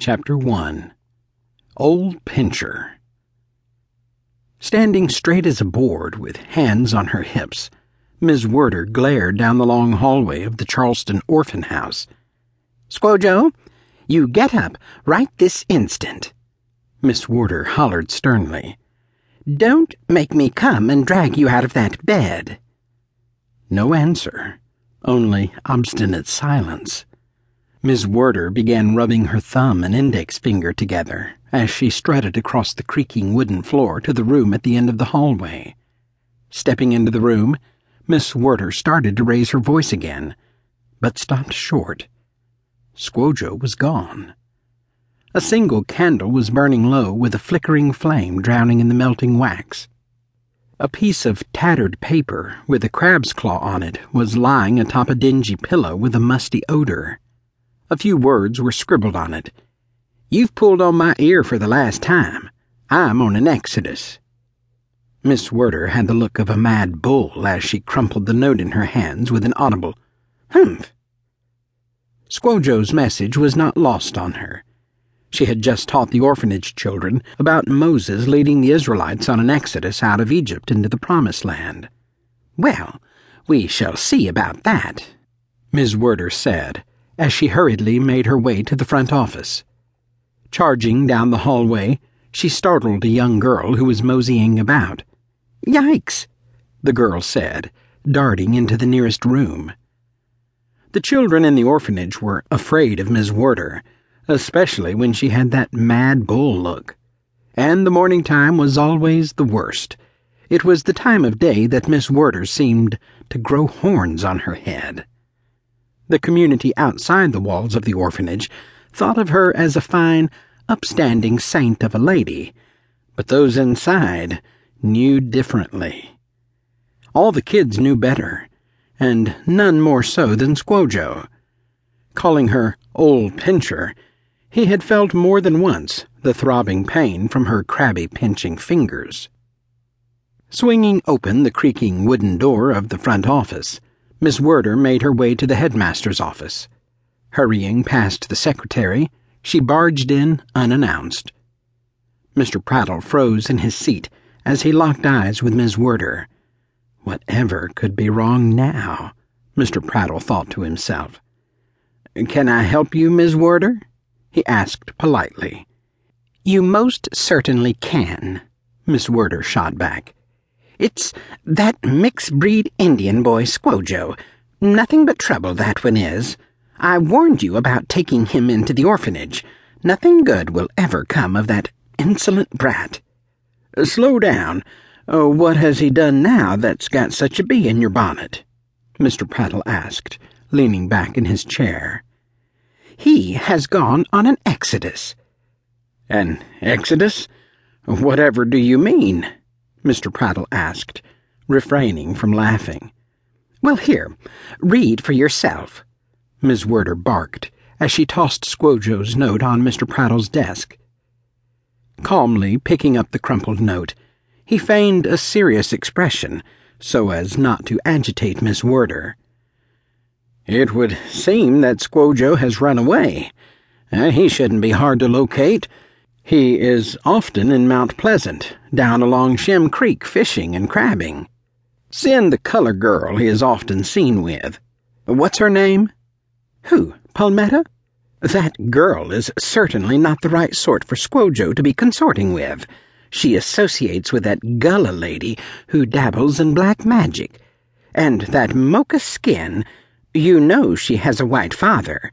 Chapter 1 Old Pincher Standing straight as a board with hands on her hips, Ms. Werder glared down the long hallway of the Charleston orphan house. Squojo, you get up right this instant, Miss Werder hollered sternly. Don't make me come and drag you out of that bed. No answer, only obstinate silence. Miss Werder began rubbing her thumb and index finger together as she strutted across the creaking wooden floor to the room at the end of the hallway. Stepping into the room, Miss Werder started to raise her voice again, but stopped short. Squojo was gone. A single candle was burning low with a flickering flame drowning in the melting wax. A piece of tattered paper with a crab's claw on it was lying atop a dingy pillow with a musty odor. A few words were scribbled on it. You've pulled on my ear for the last time. I'm on an exodus. Miss Werder had the look of a mad bull as she crumpled the note in her hands with an audible humph. Squojo's message was not lost on her. She had just taught the orphanage children about Moses leading the Israelites on an exodus out of Egypt into the Promised Land. Well, we shall see about that, Miss Werder said as she hurriedly made her way to the front office. Charging down the hallway, she startled a young girl who was moseying about. Yikes, the girl said, darting into the nearest room. The children in the orphanage were afraid of Miss Werder, especially when she had that mad bull look. And the morning time was always the worst. It was the time of day that Miss Werder seemed to grow horns on her head. The community outside the walls of the orphanage thought of her as a fine, upstanding saint of a lady, but those inside knew differently. All the kids knew better, and none more so than Squojo. Calling her Old Pincher, he had felt more than once the throbbing pain from her crabby pinching fingers. Swinging open the creaking wooden door of the front office, Miss Werder made her way to the headmaster's office. Hurrying past the secretary, she barged in unannounced. Mr. Prattle froze in his seat as he locked eyes with Miss Werder. Whatever could be wrong now? Mr. Prattle thought to himself. Can I help you, Miss Werder? he asked politely. You most certainly can, Miss Werder shot back. It's that mixed breed Indian boy, Squojo. Nothing but trouble, that one is. I warned you about taking him into the orphanage. Nothing good will ever come of that insolent brat. Slow down. Uh, what has he done now that's got such a bee in your bonnet? Mr. Prattle asked, leaning back in his chair. He has gone on an exodus. An exodus? Whatever do you mean? Mr. Prattle asked, refraining from laughing. Well, here, read for yourself, Miss Werder barked as she tossed Squojo's note on Mr. Prattle's desk. Calmly picking up the crumpled note, he feigned a serious expression so as not to agitate Miss Werder. It would seem that Squojo has run away. Uh, he shouldn't be hard to locate. He is often in Mount Pleasant, down along Shem Creek fishing and crabbing. Send the color girl he is often seen with. What's her name? Who, Palmetta? That girl is certainly not the right sort for Squojo to be consorting with. She associates with that Gullah lady who dabbles in black magic. And that mocha skin, you know she has a white father.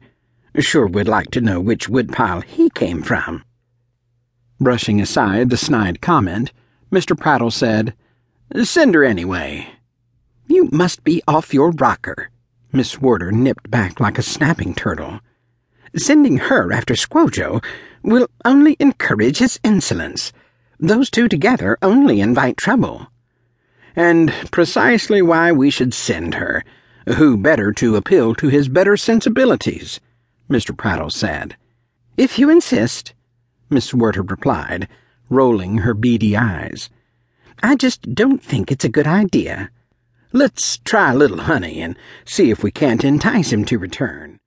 Sure would like to know which woodpile he came from. Brushing aside the snide comment, Mr. Prattle said, Send her anyway. You must be off your rocker. Miss Werder nipped back like a snapping turtle. Sending her after Squojo will only encourage his insolence. Those two together only invite trouble. And precisely why we should send her. Who better to appeal to his better sensibilities? Mr. Prattle said. If you insist. Miss Werder replied, rolling her beady eyes. I just don't think it's a good idea. Let's try a little honey and see if we can't entice him to return.